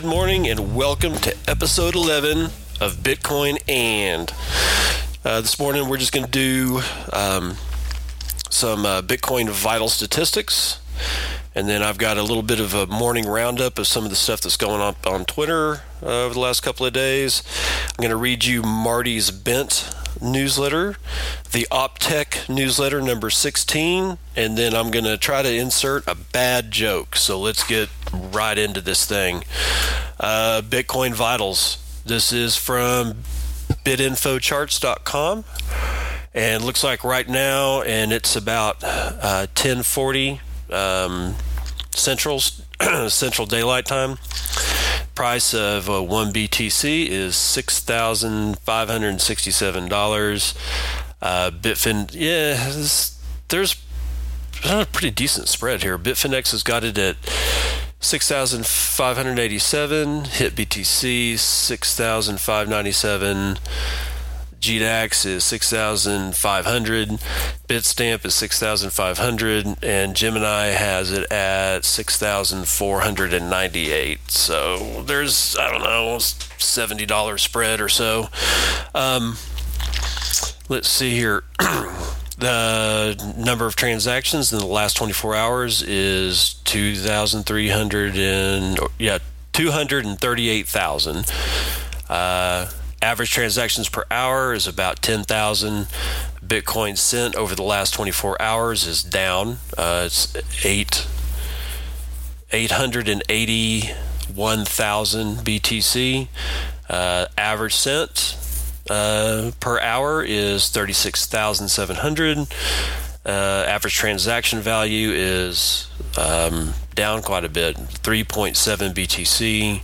Good morning and welcome to episode 11 of Bitcoin and. Uh, this morning we're just going to do um, some uh, Bitcoin vital statistics. And then I've got a little bit of a morning roundup of some of the stuff that's going on on Twitter uh, over the last couple of days. I'm going to read you Marty's Bent newsletter, the Optech newsletter number 16, and then I'm going to try to insert a bad joke. So let's get right into this thing. Uh, Bitcoin Vitals. This is from bitinfocharts.com. And looks like right now, and it's about uh, 1040 um, Central Central Daylight Time. Price of uh, one BTC is six thousand five hundred sixty-seven dollars. Uh, Bitfin, yeah, there's a pretty decent spread here. Bitfinex has got it at 6,587. HitBTC 6,597. GDAX is 6,500, Bitstamp is 6,500, and Gemini has it at 6,498. So there's, I don't know, $70 spread or so. Um, let's see here. the number of transactions in the last 24 hours is 2,300 and, yeah, 238,000. Uh, Average transactions per hour is about 10,000. Bitcoin sent over the last 24 hours is down. Uh, it's eight 881,000 BTC. Uh, average sent uh, per hour is 36,700. Uh, average transaction value is um, down quite a bit, 3.7 BTC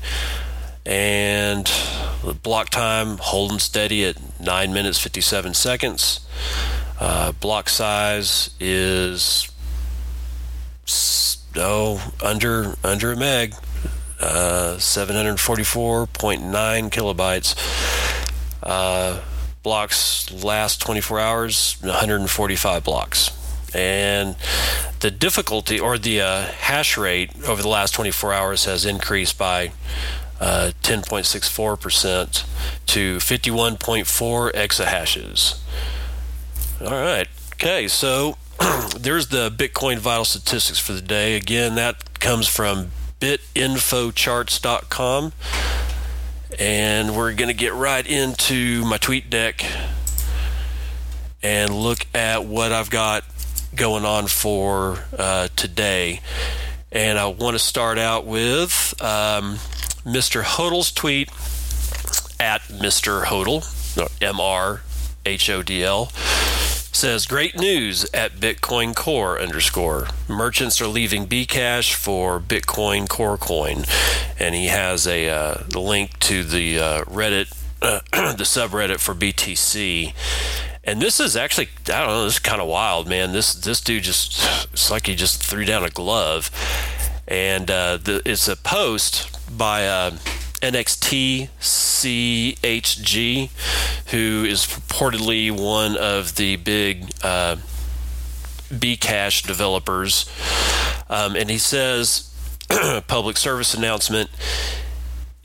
and block time holding steady at 9 minutes 57 seconds. Uh, block size is oh under under a meg. Uh, 744.9 kilobytes. Uh, blocks last 24 hours 145 blocks. And the difficulty or the uh, hash rate over the last 24 hours has increased by 10.64% uh, to 51.4 exahashes. All right. Okay, so there's the Bitcoin vital statistics for the day. Again, that comes from bitinfocharts.com. And we're going to get right into my tweet deck and look at what I've got going on for uh, today. And I want to start out with um, Mr. Hodl's tweet at Mr. Hodl, M R H O D L, says great news at Bitcoin Core underscore. Merchants are leaving Bcash for Bitcoin Core Coin, and he has a uh, link to the uh, Reddit, uh, the subreddit for BTC. And this is actually, I don't know, this is kind of wild, man. This this dude just, it's like he just threw down a glove. And uh, the, it's a post by uh, NXTCHG, who is purportedly one of the big uh, Bcash developers. Um, and he says, public service announcement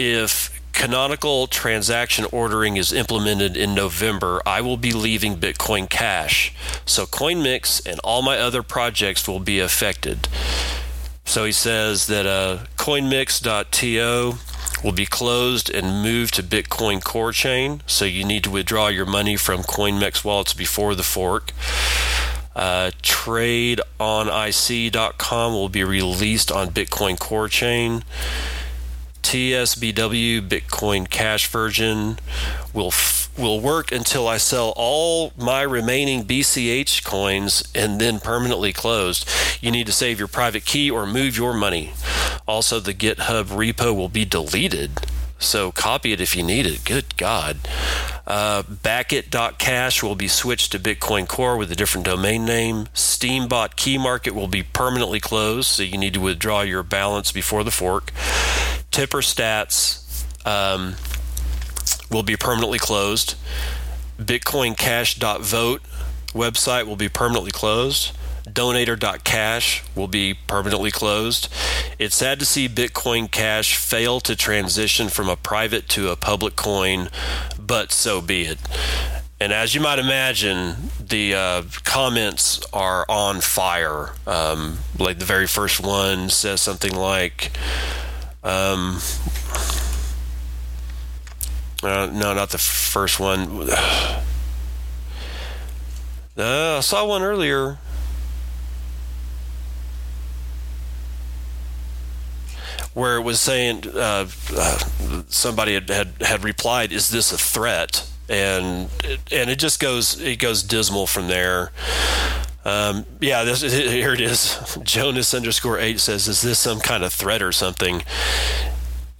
if canonical transaction ordering is implemented in November, I will be leaving Bitcoin Cash. So CoinMix and all my other projects will be affected. So he says that uh, coinmix.to will be closed and moved to Bitcoin Core Chain. So you need to withdraw your money from CoinMix wallets before the fork. Uh, TradeOnIC.com will be released on Bitcoin Core Chain. TSBW Bitcoin Cash version will will work until I sell all my remaining BCH coins and then permanently closed. You need to save your private key or move your money. Also, the GitHub repo will be deleted. So copy it if you need it. Good God. Uh, Backit.cash will be switched to Bitcoin Core with a different domain name. Steambot Key Market will be permanently closed, so you need to withdraw your balance before the fork. Tipper Stats um, will be permanently closed. Bitcoin Cash.vote website will be permanently closed. Donator.cash will be permanently closed. It's sad to see Bitcoin Cash fail to transition from a private to a public coin, but so be it. And as you might imagine, the uh, comments are on fire. Um, like the very first one says something like, um, uh, no, not the first one. Uh, I saw one earlier. Where it was saying uh, uh, somebody had, had had replied, "Is this a threat?" and and it just goes it goes dismal from there. Um, yeah, this, here it is. Jonas underscore eight says, "Is this some kind of threat or something?"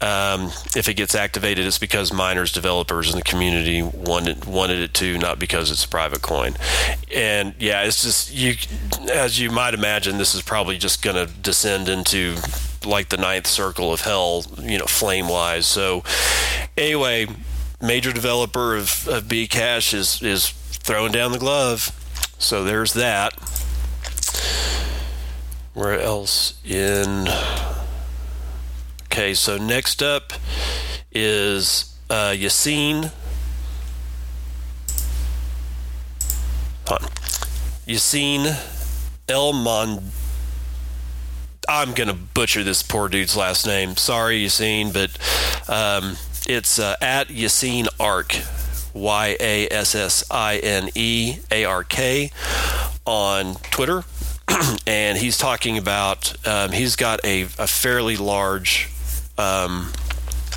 Um, if it gets activated, it's because miners, developers, and the community wanted wanted it to, not because it's a private coin. And yeah, it's just you, as you might imagine, this is probably just going to descend into like the ninth circle of hell, you know, flame wise. So anyway, major developer of, of Bcash is is throwing down the glove. So there's that. Where else in? Okay, so next up is uh, Yassine. Hold. Yassine El Mon. I'm gonna butcher this poor dude's last name. Sorry, Yassine, but um, it's uh, at Yassine Ark, Y A S S I N E A R K, on Twitter. and he's talking about, um, he's got a, a fairly large um,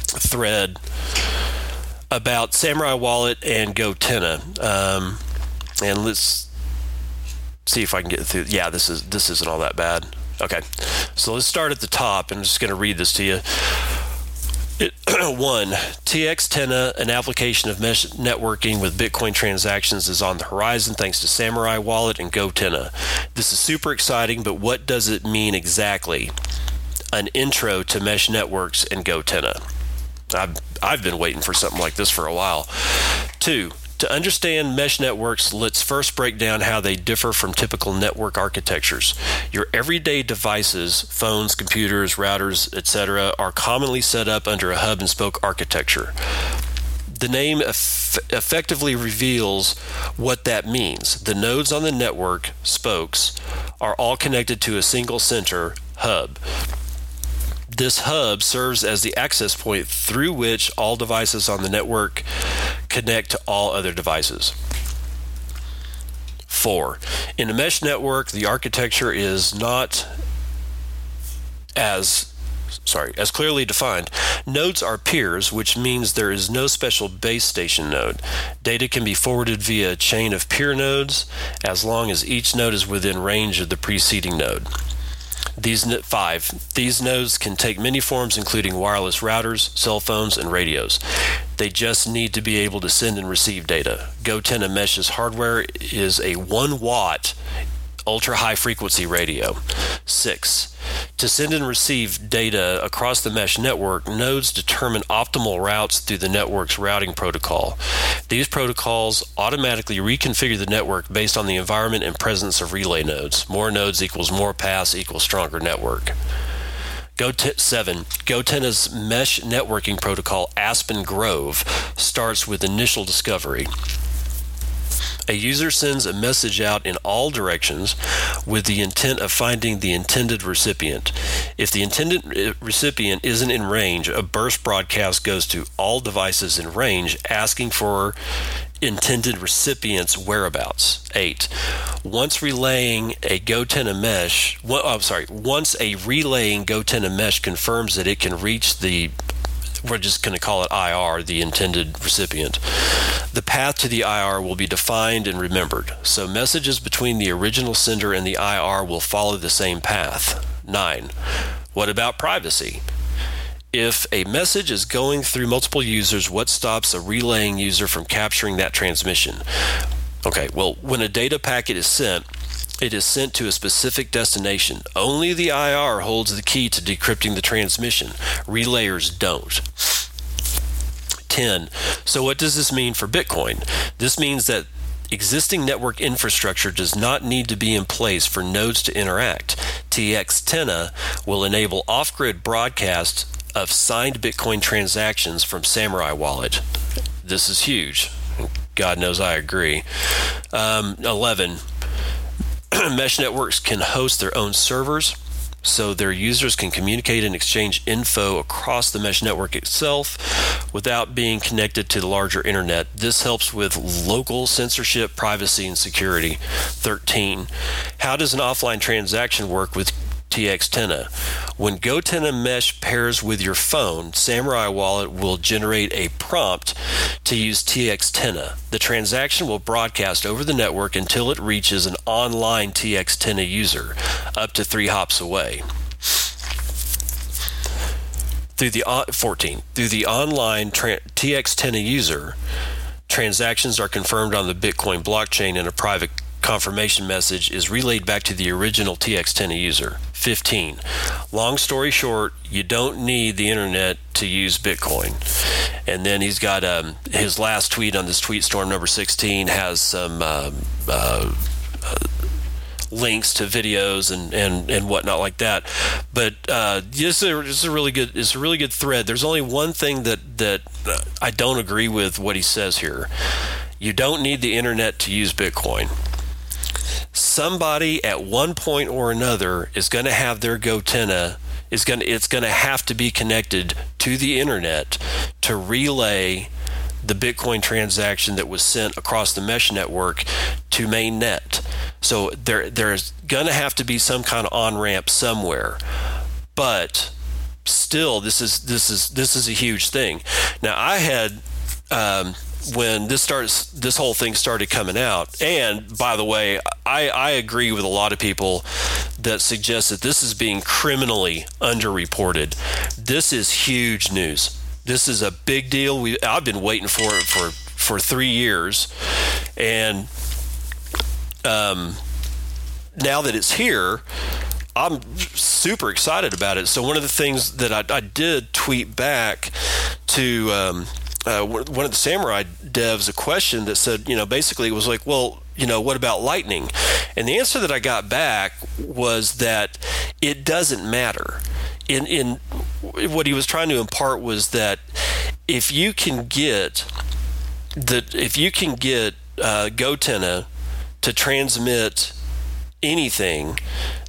thread about Samurai Wallet and Gotenna. Um, and let's see if I can get through. Yeah, this is this isn't all that bad. Okay, so let's start at the top, I'm just going to read this to you. It, one, TxTenna, an application of mesh networking with Bitcoin transactions, is on the horizon thanks to Samurai Wallet and GoTenna. This is super exciting, but what does it mean exactly? An intro to mesh networks and GoTenna. I've, I've been waiting for something like this for a while. Two, to understand mesh networks, let's first break down how they differ from typical network architectures. Your everyday devices, phones, computers, routers, etc., are commonly set up under a hub and spoke architecture. The name eff- effectively reveals what that means. The nodes on the network, spokes, are all connected to a single center, hub. This hub serves as the access point through which all devices on the network connect to all other devices. Four, in a mesh network, the architecture is not as sorry, as clearly defined. Nodes are peers, which means there is no special base station node. Data can be forwarded via a chain of peer nodes as long as each node is within range of the preceding node. These five. These nodes can take many forms, including wireless routers, cell phones, and radios. They just need to be able to send and receive data. GoTenna Mesh's hardware is a one watt ultra high frequency radio. Six. To send and receive data across the mesh network, nodes determine optimal routes through the network's routing protocol. These protocols automatically reconfigure the network based on the environment and presence of relay nodes. More nodes equals more paths equals stronger network. Go t- 7. GoTenna's mesh networking protocol Aspen Grove starts with initial discovery. A user sends a message out in all directions with the intent of finding the intended recipient. If the intended uh, recipient isn't in range, a burst broadcast goes to all devices in range asking for intended recipient's whereabouts. 8. Once relaying a GoTenna mesh, well, I'm sorry, once a relaying GoTenna mesh confirms that it can reach the we're just going to call it IR, the intended recipient. The path to the IR will be defined and remembered, so messages between the original sender and the IR will follow the same path. 9. What about privacy? If a message is going through multiple users, what stops a relaying user from capturing that transmission? Okay, well, when a data packet is sent, it is sent to a specific destination. Only the IR holds the key to decrypting the transmission. Relayers don't. 10. So, what does this mean for Bitcoin? This means that Existing network infrastructure does not need to be in place for nodes to interact. TxTenna will enable off grid broadcast of signed Bitcoin transactions from Samurai Wallet. This is huge. God knows I agree. Um, 11. Mesh networks can host their own servers so their users can communicate and exchange info across the mesh network itself without being connected to the larger internet. This helps with local censorship, privacy, and security. 13. How does an offline transaction work with TxTenna. When GoTenna Mesh pairs with your phone, Samurai Wallet will generate a prompt to use TxTenna. The transaction will broadcast over the network until it reaches an online TxTenna user, up to three hops away. Through the 14 through the online tra- TxTenna user, transactions are confirmed on the Bitcoin blockchain in a private confirmation message is relayed back to the original TxTenna user. 15. Long story short, you don't need the internet to use Bitcoin. And then he's got um, his last tweet on this tweet storm number 16 has some um, uh, uh, links to videos and, and, and whatnot like that. But uh, this, is a, this is a really good it's a really good thread. There's only one thing that that I don't agree with what he says here. You don't need the internet to use Bitcoin somebody at one point or another is going to have their Gotenna is going to it's going to have to be connected to the internet to relay the Bitcoin transaction that was sent across the mesh network to mainnet. So there there's going to have to be some kind of on ramp somewhere, but still this is this is this is a huge thing. Now I had. Um, when this starts this whole thing started coming out. And by the way I, I agree with a lot of people that suggest that this is being criminally underreported. This is huge news. This is a big deal. We i've been waiting for it for for three years. And um, now that it's here I'm super excited about it. So one of the things that I, I did tweet back to um, uh, one of the samurai devs a question that said, you know, basically it was like, well, you know, what about lightning? And the answer that I got back was that it doesn't matter. In in what he was trying to impart was that if you can get the if you can get uh, Gotenna to transmit anything,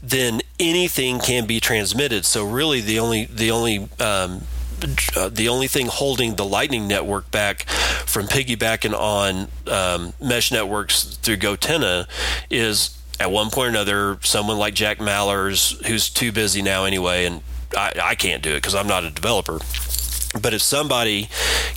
then anything can be transmitted. So really, the only the only um, uh, the only thing holding the Lightning Network back from piggybacking on um, mesh networks through Gotenna is at one point or another someone like Jack Mallers, who's too busy now anyway, and I, I can't do it because I'm not a developer but if somebody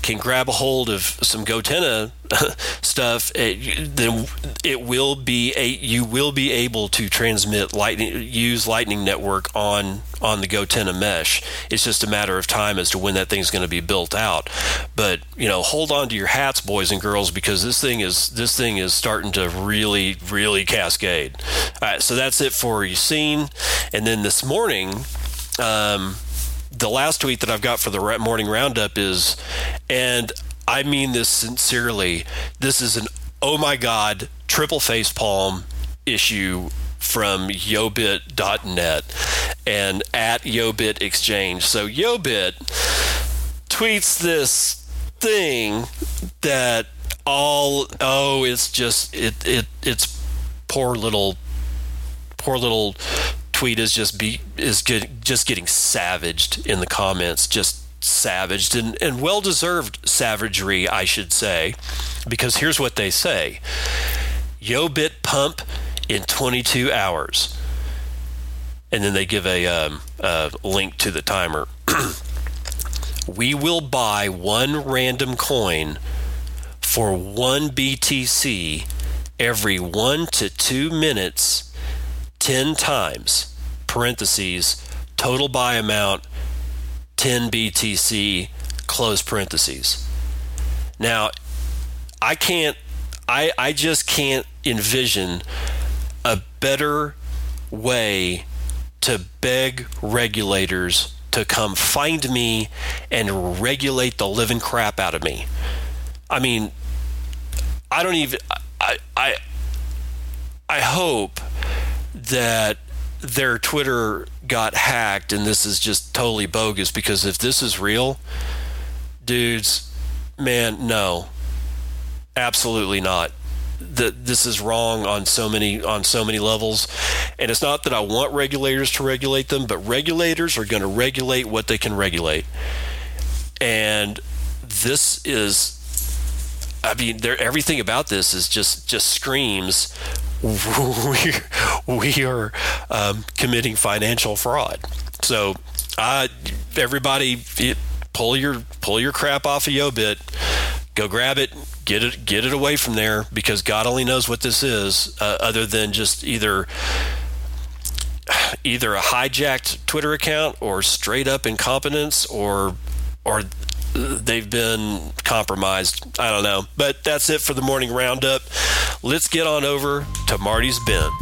can grab a hold of some Gotenna stuff, it, then it will be a you will be able to transmit lightning use Lightning Network on on the Gotenna mesh. It's just a matter of time as to when that thing's going to be built out. But you know, hold on to your hats, boys and girls, because this thing is this thing is starting to really really cascade. All right, so that's it for seen, and then this morning. Um, the last tweet that I've got for the morning roundup is, and I mean this sincerely, this is an oh my god triple face palm issue from yobit.net and at yobit exchange. So yobit tweets this thing that all oh it's just it it it's poor little poor little tweet is just be is get, just getting savaged in the comments, just savaged and, and well deserved savagery, I should say, because here's what they say Yo bit pump in 22 hours. And then they give a, um, a link to the timer. we will buy one random coin for one BTC every one to two minutes 10 times, parentheses, total buy amount 10 BTC, close parentheses. Now, I can't, I, I just can't envision a better way to beg regulators to come find me and regulate the living crap out of me. I mean, I don't even. I, I, I hope that their Twitter got hacked and this is just totally bogus because if this is real, dudes, man, no. Absolutely not. That this is wrong on so many on so many levels. And it's not that I want regulators to regulate them, but regulators are going to regulate what they can regulate. And this is I mean, everything about this is just just screams we, we are um, committing financial fraud. So, uh, everybody, pull your pull your crap off of Yobit, go grab it, get it get it away from there because God only knows what this is, uh, other than just either either a hijacked Twitter account or straight up incompetence or or they've been compromised. I don't know. But that's it for the morning roundup. Let's get on over to Marty's Bent.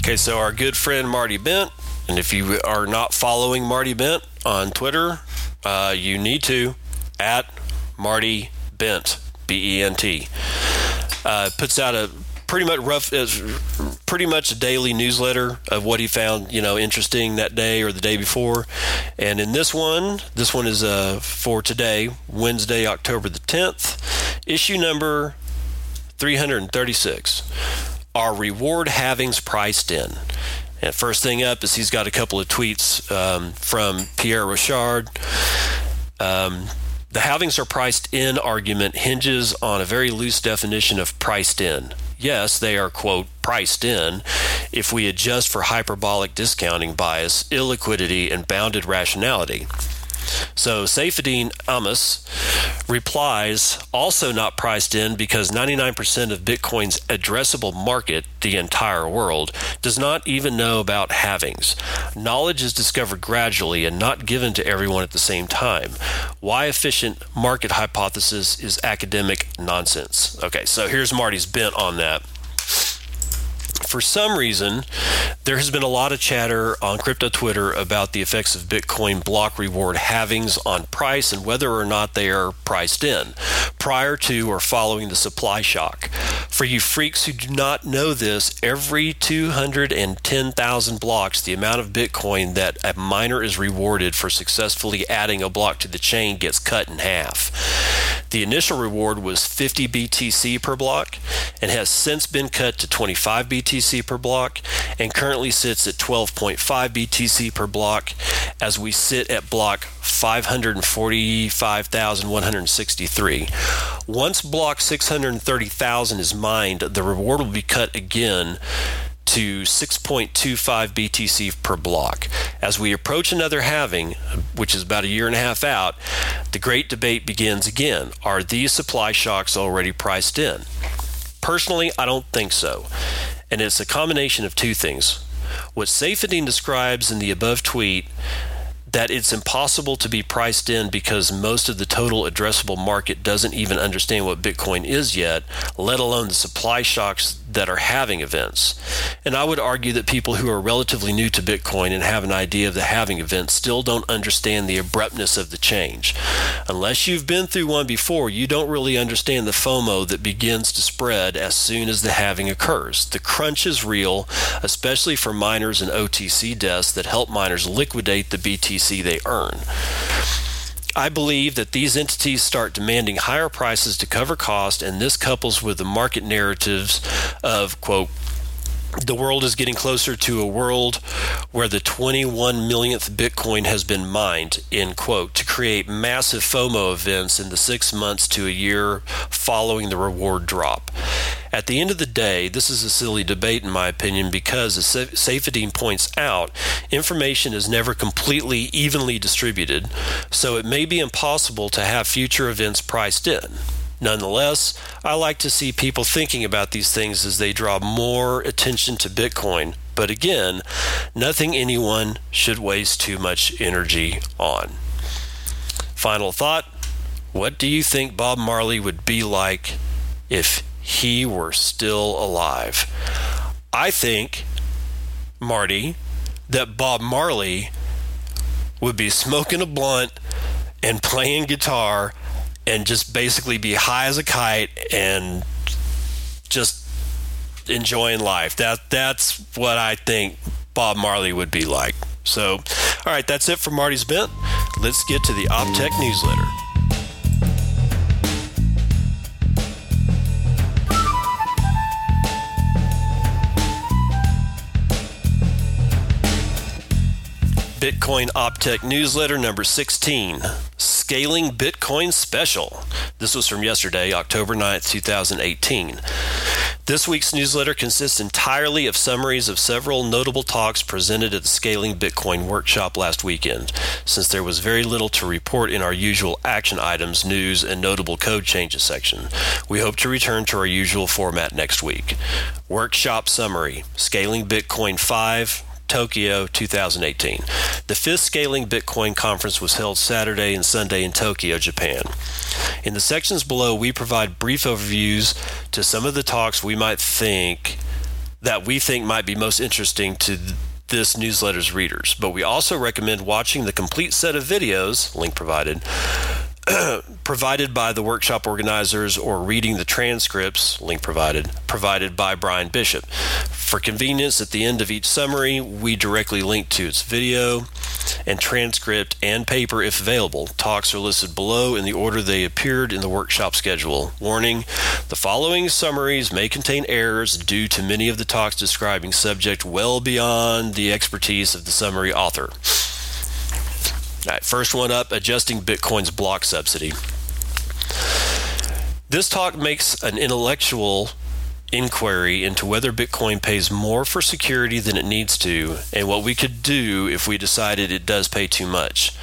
Okay, so our good friend Marty Bent, and if you are not following Marty Bent on Twitter, uh, you need to at Marty Bent. B E N T. Uh, puts out a pretty much rough, uh, pretty much a daily newsletter of what he found, you know, interesting that day or the day before. And in this one, this one is uh, for today, Wednesday, October the 10th, issue number 336. Are reward halvings priced in? And first thing up is he's got a couple of tweets um, from Pierre Rochard. Um, the halvings are priced in argument hinges on a very loose definition of priced in. Yes, they are, quote, priced in if we adjust for hyperbolic discounting bias, illiquidity, and bounded rationality. So Saifedean Ammous replies, also not priced in because 99% of Bitcoin's addressable market, the entire world, does not even know about halvings. Knowledge is discovered gradually and not given to everyone at the same time. Why efficient market hypothesis is academic nonsense. Okay, so here's Marty's bent on that for some reason, there has been a lot of chatter on crypto Twitter about the effects of Bitcoin block reward halvings on price and whether or not they are priced in prior to or following the supply shock. For you freaks who do not know this, every 210,000 blocks, the amount of Bitcoin that a miner is rewarded for successfully adding a block to the chain gets cut in half. The initial reward was 50 BTC per block and has since been cut to 25 BTC per block and currently sits at 12.5 BTC per block as we sit at block 545,163. Once block 630,000 is mined, the reward will be cut again to 6.25 BTC per block. As we approach another halving, which is about a year and a half out, the great debate begins again. Are these supply shocks already priced in? Personally, I don't think so. And it's a combination of two things. What Saifedean describes in the above tweet that it's impossible to be priced in because most of the total addressable market doesn't even understand what Bitcoin is yet, let alone the supply shocks that are halving events. And I would argue that people who are relatively new to Bitcoin and have an idea of the halving event still don't understand the abruptness of the change. Unless you've been through one before, you don't really understand the FOMO that begins to spread as soon as the halving occurs. The crunch is real, especially for miners and OTC desks that help miners liquidate the BTC BTC they earn. I believe that these entities start demanding higher prices to cover cost, and this couples with the market narratives of, quote, the world is getting closer to a world where the 21 millionth Bitcoin has been mined, end quote, to create massive FOMO events in the six months to a year following the reward drop. At the end of the day, this is a silly debate, in my opinion, because, as Saifedean points out, information is never completely evenly distributed, so it may be impossible to have future events priced in. Nonetheless, I like to see people thinking about these things as they draw more attention to Bitcoin. But again, nothing anyone should waste too much energy on. Final thought What do you think Bob Marley would be like if he were still alive? I think, Marty, that Bob Marley would be smoking a blunt and playing guitar and just basically be high as a kite and just enjoying life. That that's what I think Bob Marley would be like. So, all right, that's it for Marty's Bent. Let's get to the Optech newsletter. Bitcoin Optech newsletter number 16 Scaling Bitcoin Special. This was from yesterday, October 9th, 2018. This week's newsletter consists entirely of summaries of several notable talks presented at the Scaling Bitcoin workshop last weekend, since there was very little to report in our usual action items, news, and notable code changes section. We hope to return to our usual format next week. Workshop Summary Scaling Bitcoin 5 Tokyo 2018. The fifth Scaling Bitcoin conference was held Saturday and Sunday in Tokyo, Japan. In the sections below, we provide brief overviews to some of the talks we might think that we think might be most interesting to this newsletter's readers. But we also recommend watching the complete set of videos, link provided, provided by the workshop organizers or reading the transcripts, link provided, provided by Bryan Bishop. For convenience, at the end of each summary, we directly link to its video and transcript and paper if available. Talks are listed below in the order they appeared in the workshop schedule. Warning the following summaries may contain errors due to many of the talks describing subject well beyond the expertise of the summary author. All right, first one up adjusting Bitcoin's block subsidy. This talk makes an intellectual inquiry into whether Bitcoin pays more for security than it needs to and what we could do if we decided it does pay too much.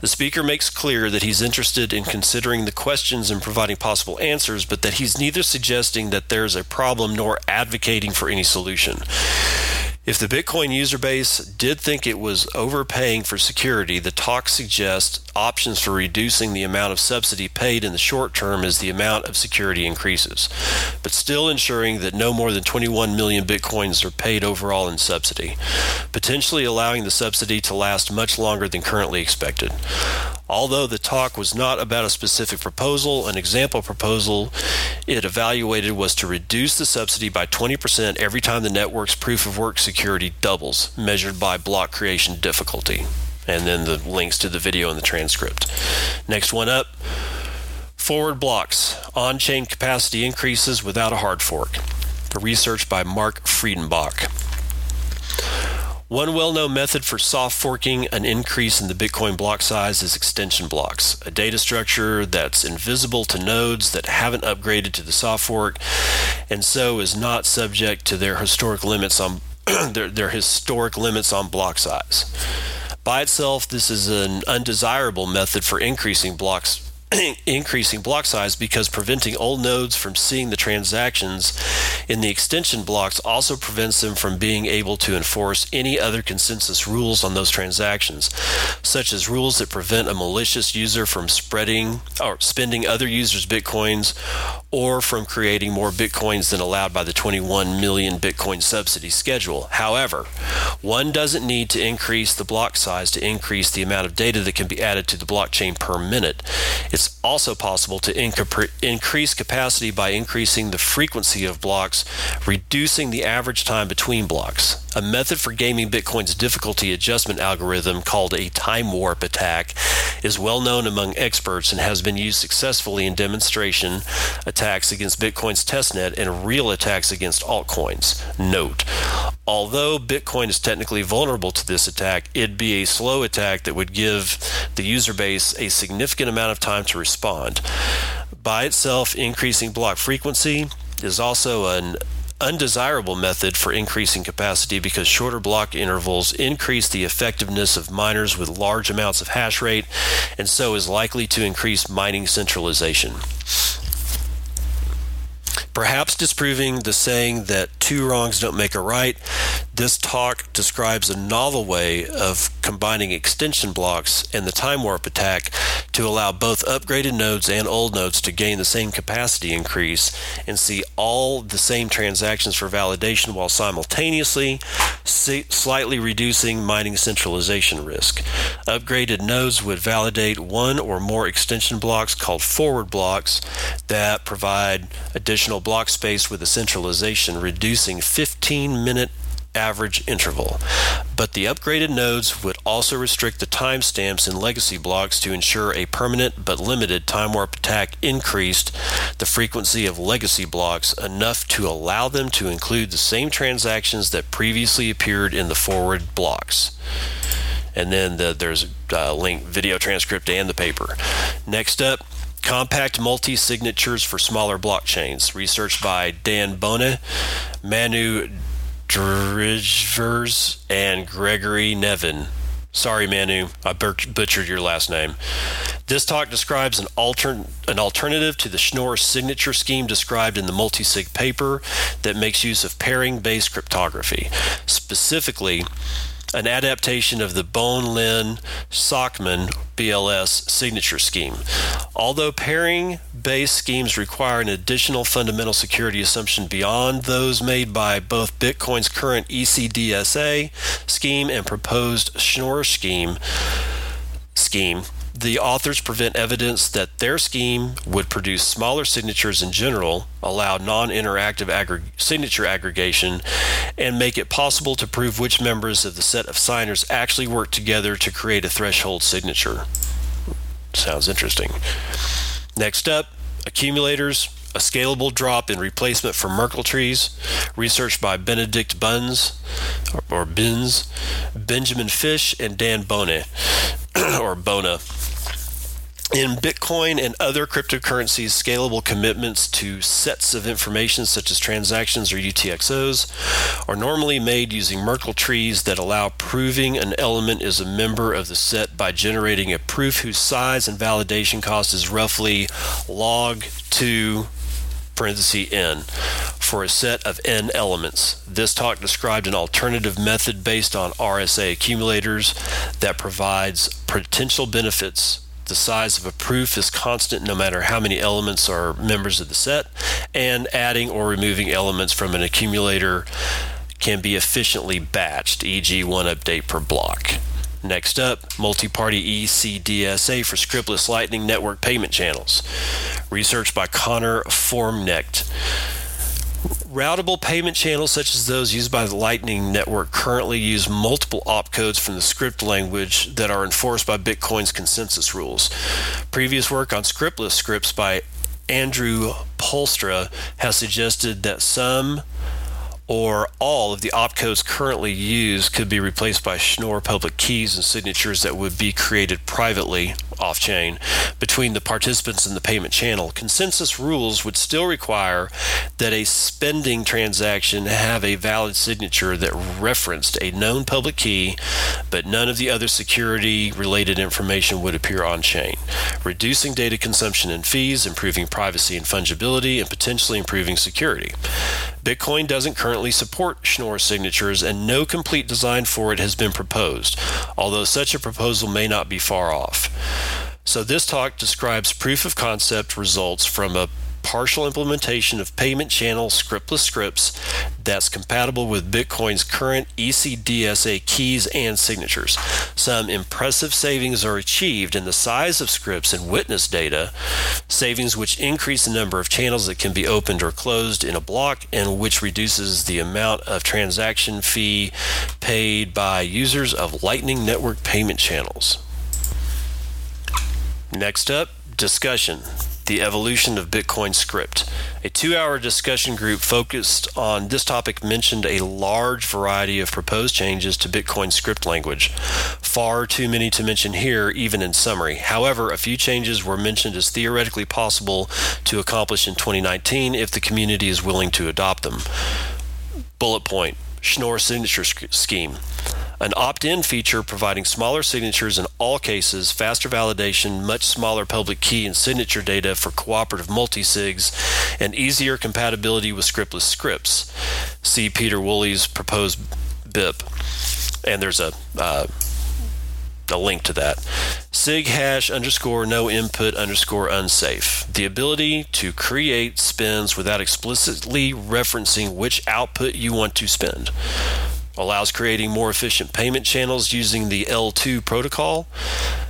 The speaker makes clear that he's interested in considering the questions and providing possible answers, but that he's neither suggesting that there's a problem nor advocating for any solution. If the Bitcoin user base did think it was overpaying for security, the talk suggests options for reducing the amount of subsidy paid in the short term as the amount of security increases, but still ensuring that no more than 21 million Bitcoins are paid overall in subsidy, potentially allowing the subsidy to last much longer than currently expected. Although the talk was not about a specific proposal, an example proposal it evaluated was to reduce the subsidy by 20% every time the network's proof of work security doubles, measured by block creation difficulty. And then the links to the video and the transcript. Next one up Forward blocks, on chain capacity increases without a hard fork. The research by Mark Friedenbach. One well known method for soft forking an increase in the Bitcoin block size is extension blocks, a data structure that's invisible to nodes that haven't upgraded to the soft fork and so is not subject to their historic limits on their, their historic limits on block size. By itself, this is an undesirable method for increasing blocks increasing block size because preventing old nodes from seeing the transactions in the extension blocks also prevents them from being able to enforce any other consensus rules on those transactions, such as rules that prevent a malicious user from spreading or spending other users' bitcoins or from creating more bitcoins than allowed by the 21 million bitcoin subsidy schedule. However, one doesn't need to increase the block size to increase the amount of data that can be added to the blockchain per minute. It's also possible to increase capacity by increasing the frequency of blocks, reducing the average time between blocks. A method for gaming Bitcoin's difficulty adjustment algorithm called a time warp attack is well known among experts and has been used successfully in demonstration attacks against Bitcoin's testnet and real attacks against altcoins. Note, although Bitcoin is technically vulnerable to this attack, it'd be a slow attack that would give the user base a significant amount of time to respond. By itself, increasing block frequency is also an undesirable method for increasing capacity because shorter block intervals increase the effectiveness of miners with large amounts of hash rate and so is likely to increase mining centralization. Perhaps disproving the saying that two wrongs don't make a right, This talk describes a novel way of combining extension blocks and the time warp attack to allow both upgraded nodes and old nodes to gain the same capacity increase and see all the same transactions for validation while simultaneously slightly reducing mining centralization risk. Upgraded nodes would validate one or more extension blocks called forward blocks that provide additional block space with a centralization, reducing 15 minute average interval. But the upgraded nodes would also restrict the timestamps in legacy blocks to ensure a permanent but limited time warp attack increased the frequency of legacy blocks enough to allow them to include the same transactions that previously appeared in the forward blocks. And then the, there's a link video transcript and the paper. Next up, Compact multi signatures for smaller blockchains, researched by Dan Boneh, Manu Drijvers, and Gregory Neven. Sorry, Manu, I butchered your last name. This talk describes an, alter- an alternative to the Schnorr signature scheme described in the multisig paper that makes use of pairing based cryptography. Specifically, an adaptation of the Boneh Lynn Shacham BLS signature scheme. Although pairing based schemes require an additional fundamental security assumption beyond those made by both Bitcoin's current ECDSA scheme and proposed Schnorr scheme, scheme the authors prevent evidence that their scheme would produce smaller signatures in general, allow non interactive signature aggregation, and make it possible to prove which members of the set of signers actually work together to create a threshold signature. Sounds interesting. Next up, accumulators, a scalable drop in replacement for Merkle trees, research by Benedict Buns or Binz, Benjamin Fish, and Dan Boneh or Bona. In Bitcoin and other cryptocurrencies, scalable commitments to sets of information such as transactions or UTXOs are normally made using Merkle trees that allow proving an element is a member of the set by generating a proof whose size and validation cost is roughly log 2 parenthesis n for a set of n elements. This talk described an alternative method based on RSA accumulators that provides potential benefits the size of a proof is constant no matter how many elements are members of the set, and adding or removing elements from an accumulator can be efficiently batched, e.g., one update per block. Next up, multi party ECDSA for scriptless Lightning Network payment channels. Research by Connor Fromknecht. Routable payment channels such as those used by the Lightning Network currently use multiple opcodes from the script language that are enforced by Bitcoin's consensus rules. Previous work on scriptless scripts by Andrew Poelstra has suggested that some or all of the opcodes currently used could be replaced by Schnorr public keys and signatures that would be created privately off chain between the participants in the payment channel. Consensus rules would still require that a spending transaction have a valid signature that referenced a known public key, but none of the other security related information would appear on chain, reducing data consumption and fees, improving privacy and fungibility, and potentially improving security. Bitcoin doesn't currently support Schnorr signatures, and no complete design for it has been proposed, although such a proposal may not be far off. So, this talk describes proof of concept results from a partial implementation of payment channel scriptless scripts that's compatible with Bitcoin's current ECDSA keys and signatures. Some impressive savings are achieved in the size of scripts and witness data, savings which increase the number of channels that can be opened or closed in a block and which reduces the amount of transaction fee paid by users of Lightning Network payment channels. Next up, discussion the evolution of Bitcoin script. A two hour discussion group focused on this topic mentioned a large variety of proposed changes to Bitcoin script language. Far too many to mention here, even in summary. However, a few changes were mentioned as theoretically possible to accomplish in 2019 if the community is willing to adopt them. Bullet point Schnorr signature scheme an opt in feature providing smaller signatures in all cases, faster validation, much smaller public key and signature data for cooperative multisigs, and easier compatibility with scriptless scripts. See Pieter Wuille's proposed BIP, and there's a uh, a link to that. Sig hash underscore no input underscore unsafe. The ability to create spins without explicitly referencing which output you want to spend. Allows creating more efficient payment channels using the eltoo protocol.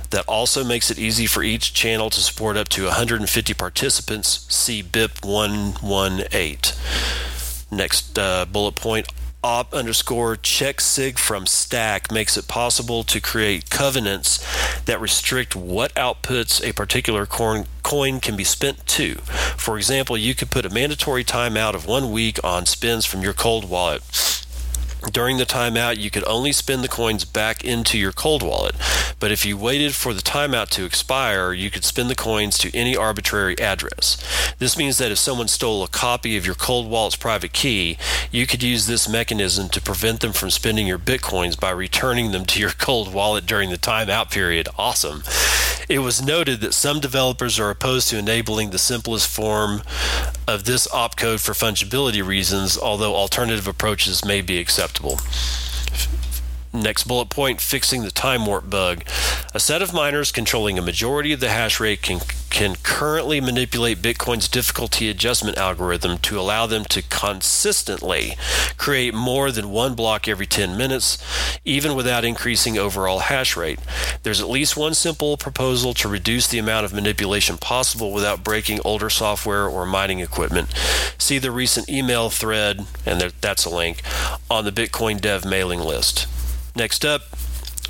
That also makes it easy for each channel to support up to 150 participants. See BIP 118. Next uh, bullet point op underscore check sig from stack makes it possible to create covenants that restrict what outputs a particular coin, coin can be spent to. For example, you could put a mandatory timeout of one week on spins from your cold wallet during the timeout, you could only spend the coins back into your cold wallet. But if you waited for the timeout to expire, you could spend the coins to any arbitrary address. This means that if someone stole a copy of your cold wallet's private key, you could use this mechanism to prevent them from spending your bitcoins by returning them to your cold wallet during the timeout period. Awesome. It was noted that some developers are opposed to enabling the simplest form of this opcode for fungibility reasons, although alternative approaches may be acceptable. Next bullet point fixing the time warp bug. A set of miners controlling a majority of the hash rate can, can currently manipulate Bitcoin's difficulty adjustment algorithm to allow them to consistently create more than one block every 10 minutes, even without increasing overall hash rate. There's at least one simple proposal to reduce the amount of manipulation possible without breaking older software or mining equipment. See the recent email thread, and that's a link, on the Bitcoin Dev mailing list. Next up,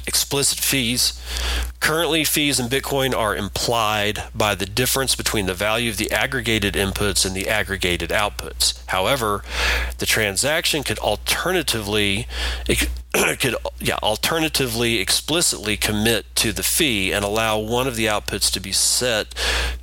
explicit fees. Currently, fees in Bitcoin are implied by the difference between the value of the aggregated inputs and the aggregated outputs. However, the transaction could alternatively could yeah alternatively explicitly commit to the fee and allow one of the outputs to be set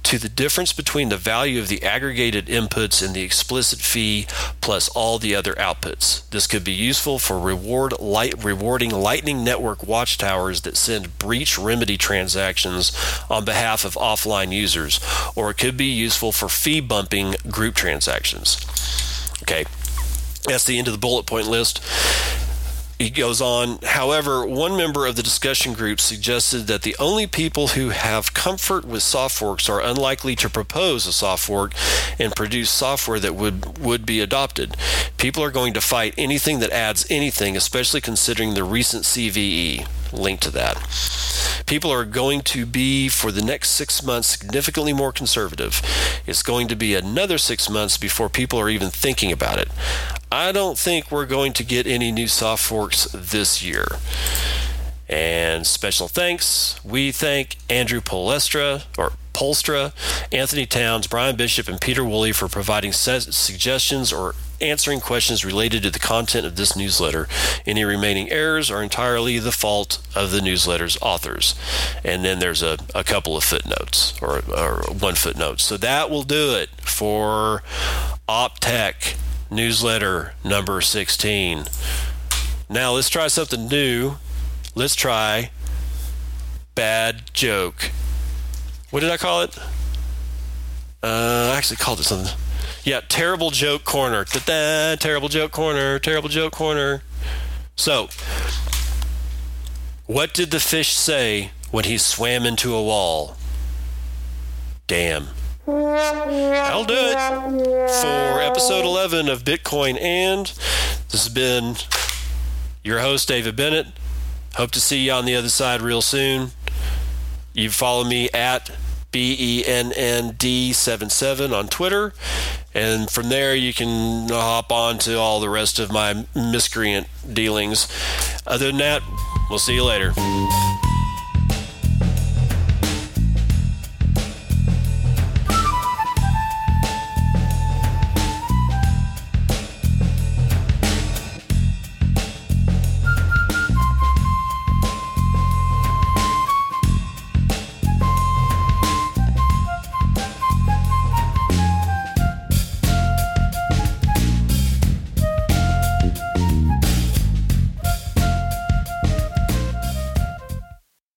to the difference between the value of the aggregated inputs and the explicit fee plus all the other outputs. This could be useful for reward light rewarding Lightning Network watchtowers that send breach remedy transactions on behalf of offline users, or it could be useful for fee bumping group transactions. Okay. That's the end of the bullet point list. He goes on, however, one member of the discussion group suggested that the only people who have comfort with soft forks are unlikely to propose a soft fork and produce software that would, would be adopted. People are going to fight anything that adds anything, especially considering the recent CVE. Link to that. People are going to be, for the next six months, significantly more conservative. It's going to be another six months before people are even thinking about it. I don't think we're going to get any new soft forks this year. And special thanks. We thank Andrew Poelstra or Polstra, Anthony Towns, Bryan Bishop, and Pieter Wuille for providing suggestions or answering questions related to the content of this newsletter. Any remaining errors are entirely the fault of the newsletter's authors. And then there's a, a couple of footnotes or, or one footnote. So that will do it for OpTech newsletter number 16. Now let's try something new. Let's try bad joke. What did I call it? Uh, I actually called it something. Yeah, terrible joke corner. Da-da, terrible joke corner. Terrible joke corner. So, what did the fish say when he swam into a wall? Damn. I'll do it for episode 11 of Bitcoin and this has been your host David Bennett. Hope to see you on the other side real soon. You follow me at B E N N D 77 on Twitter. And from there, you can hop on to all the rest of my miscreant dealings. Other than that, we'll see you later.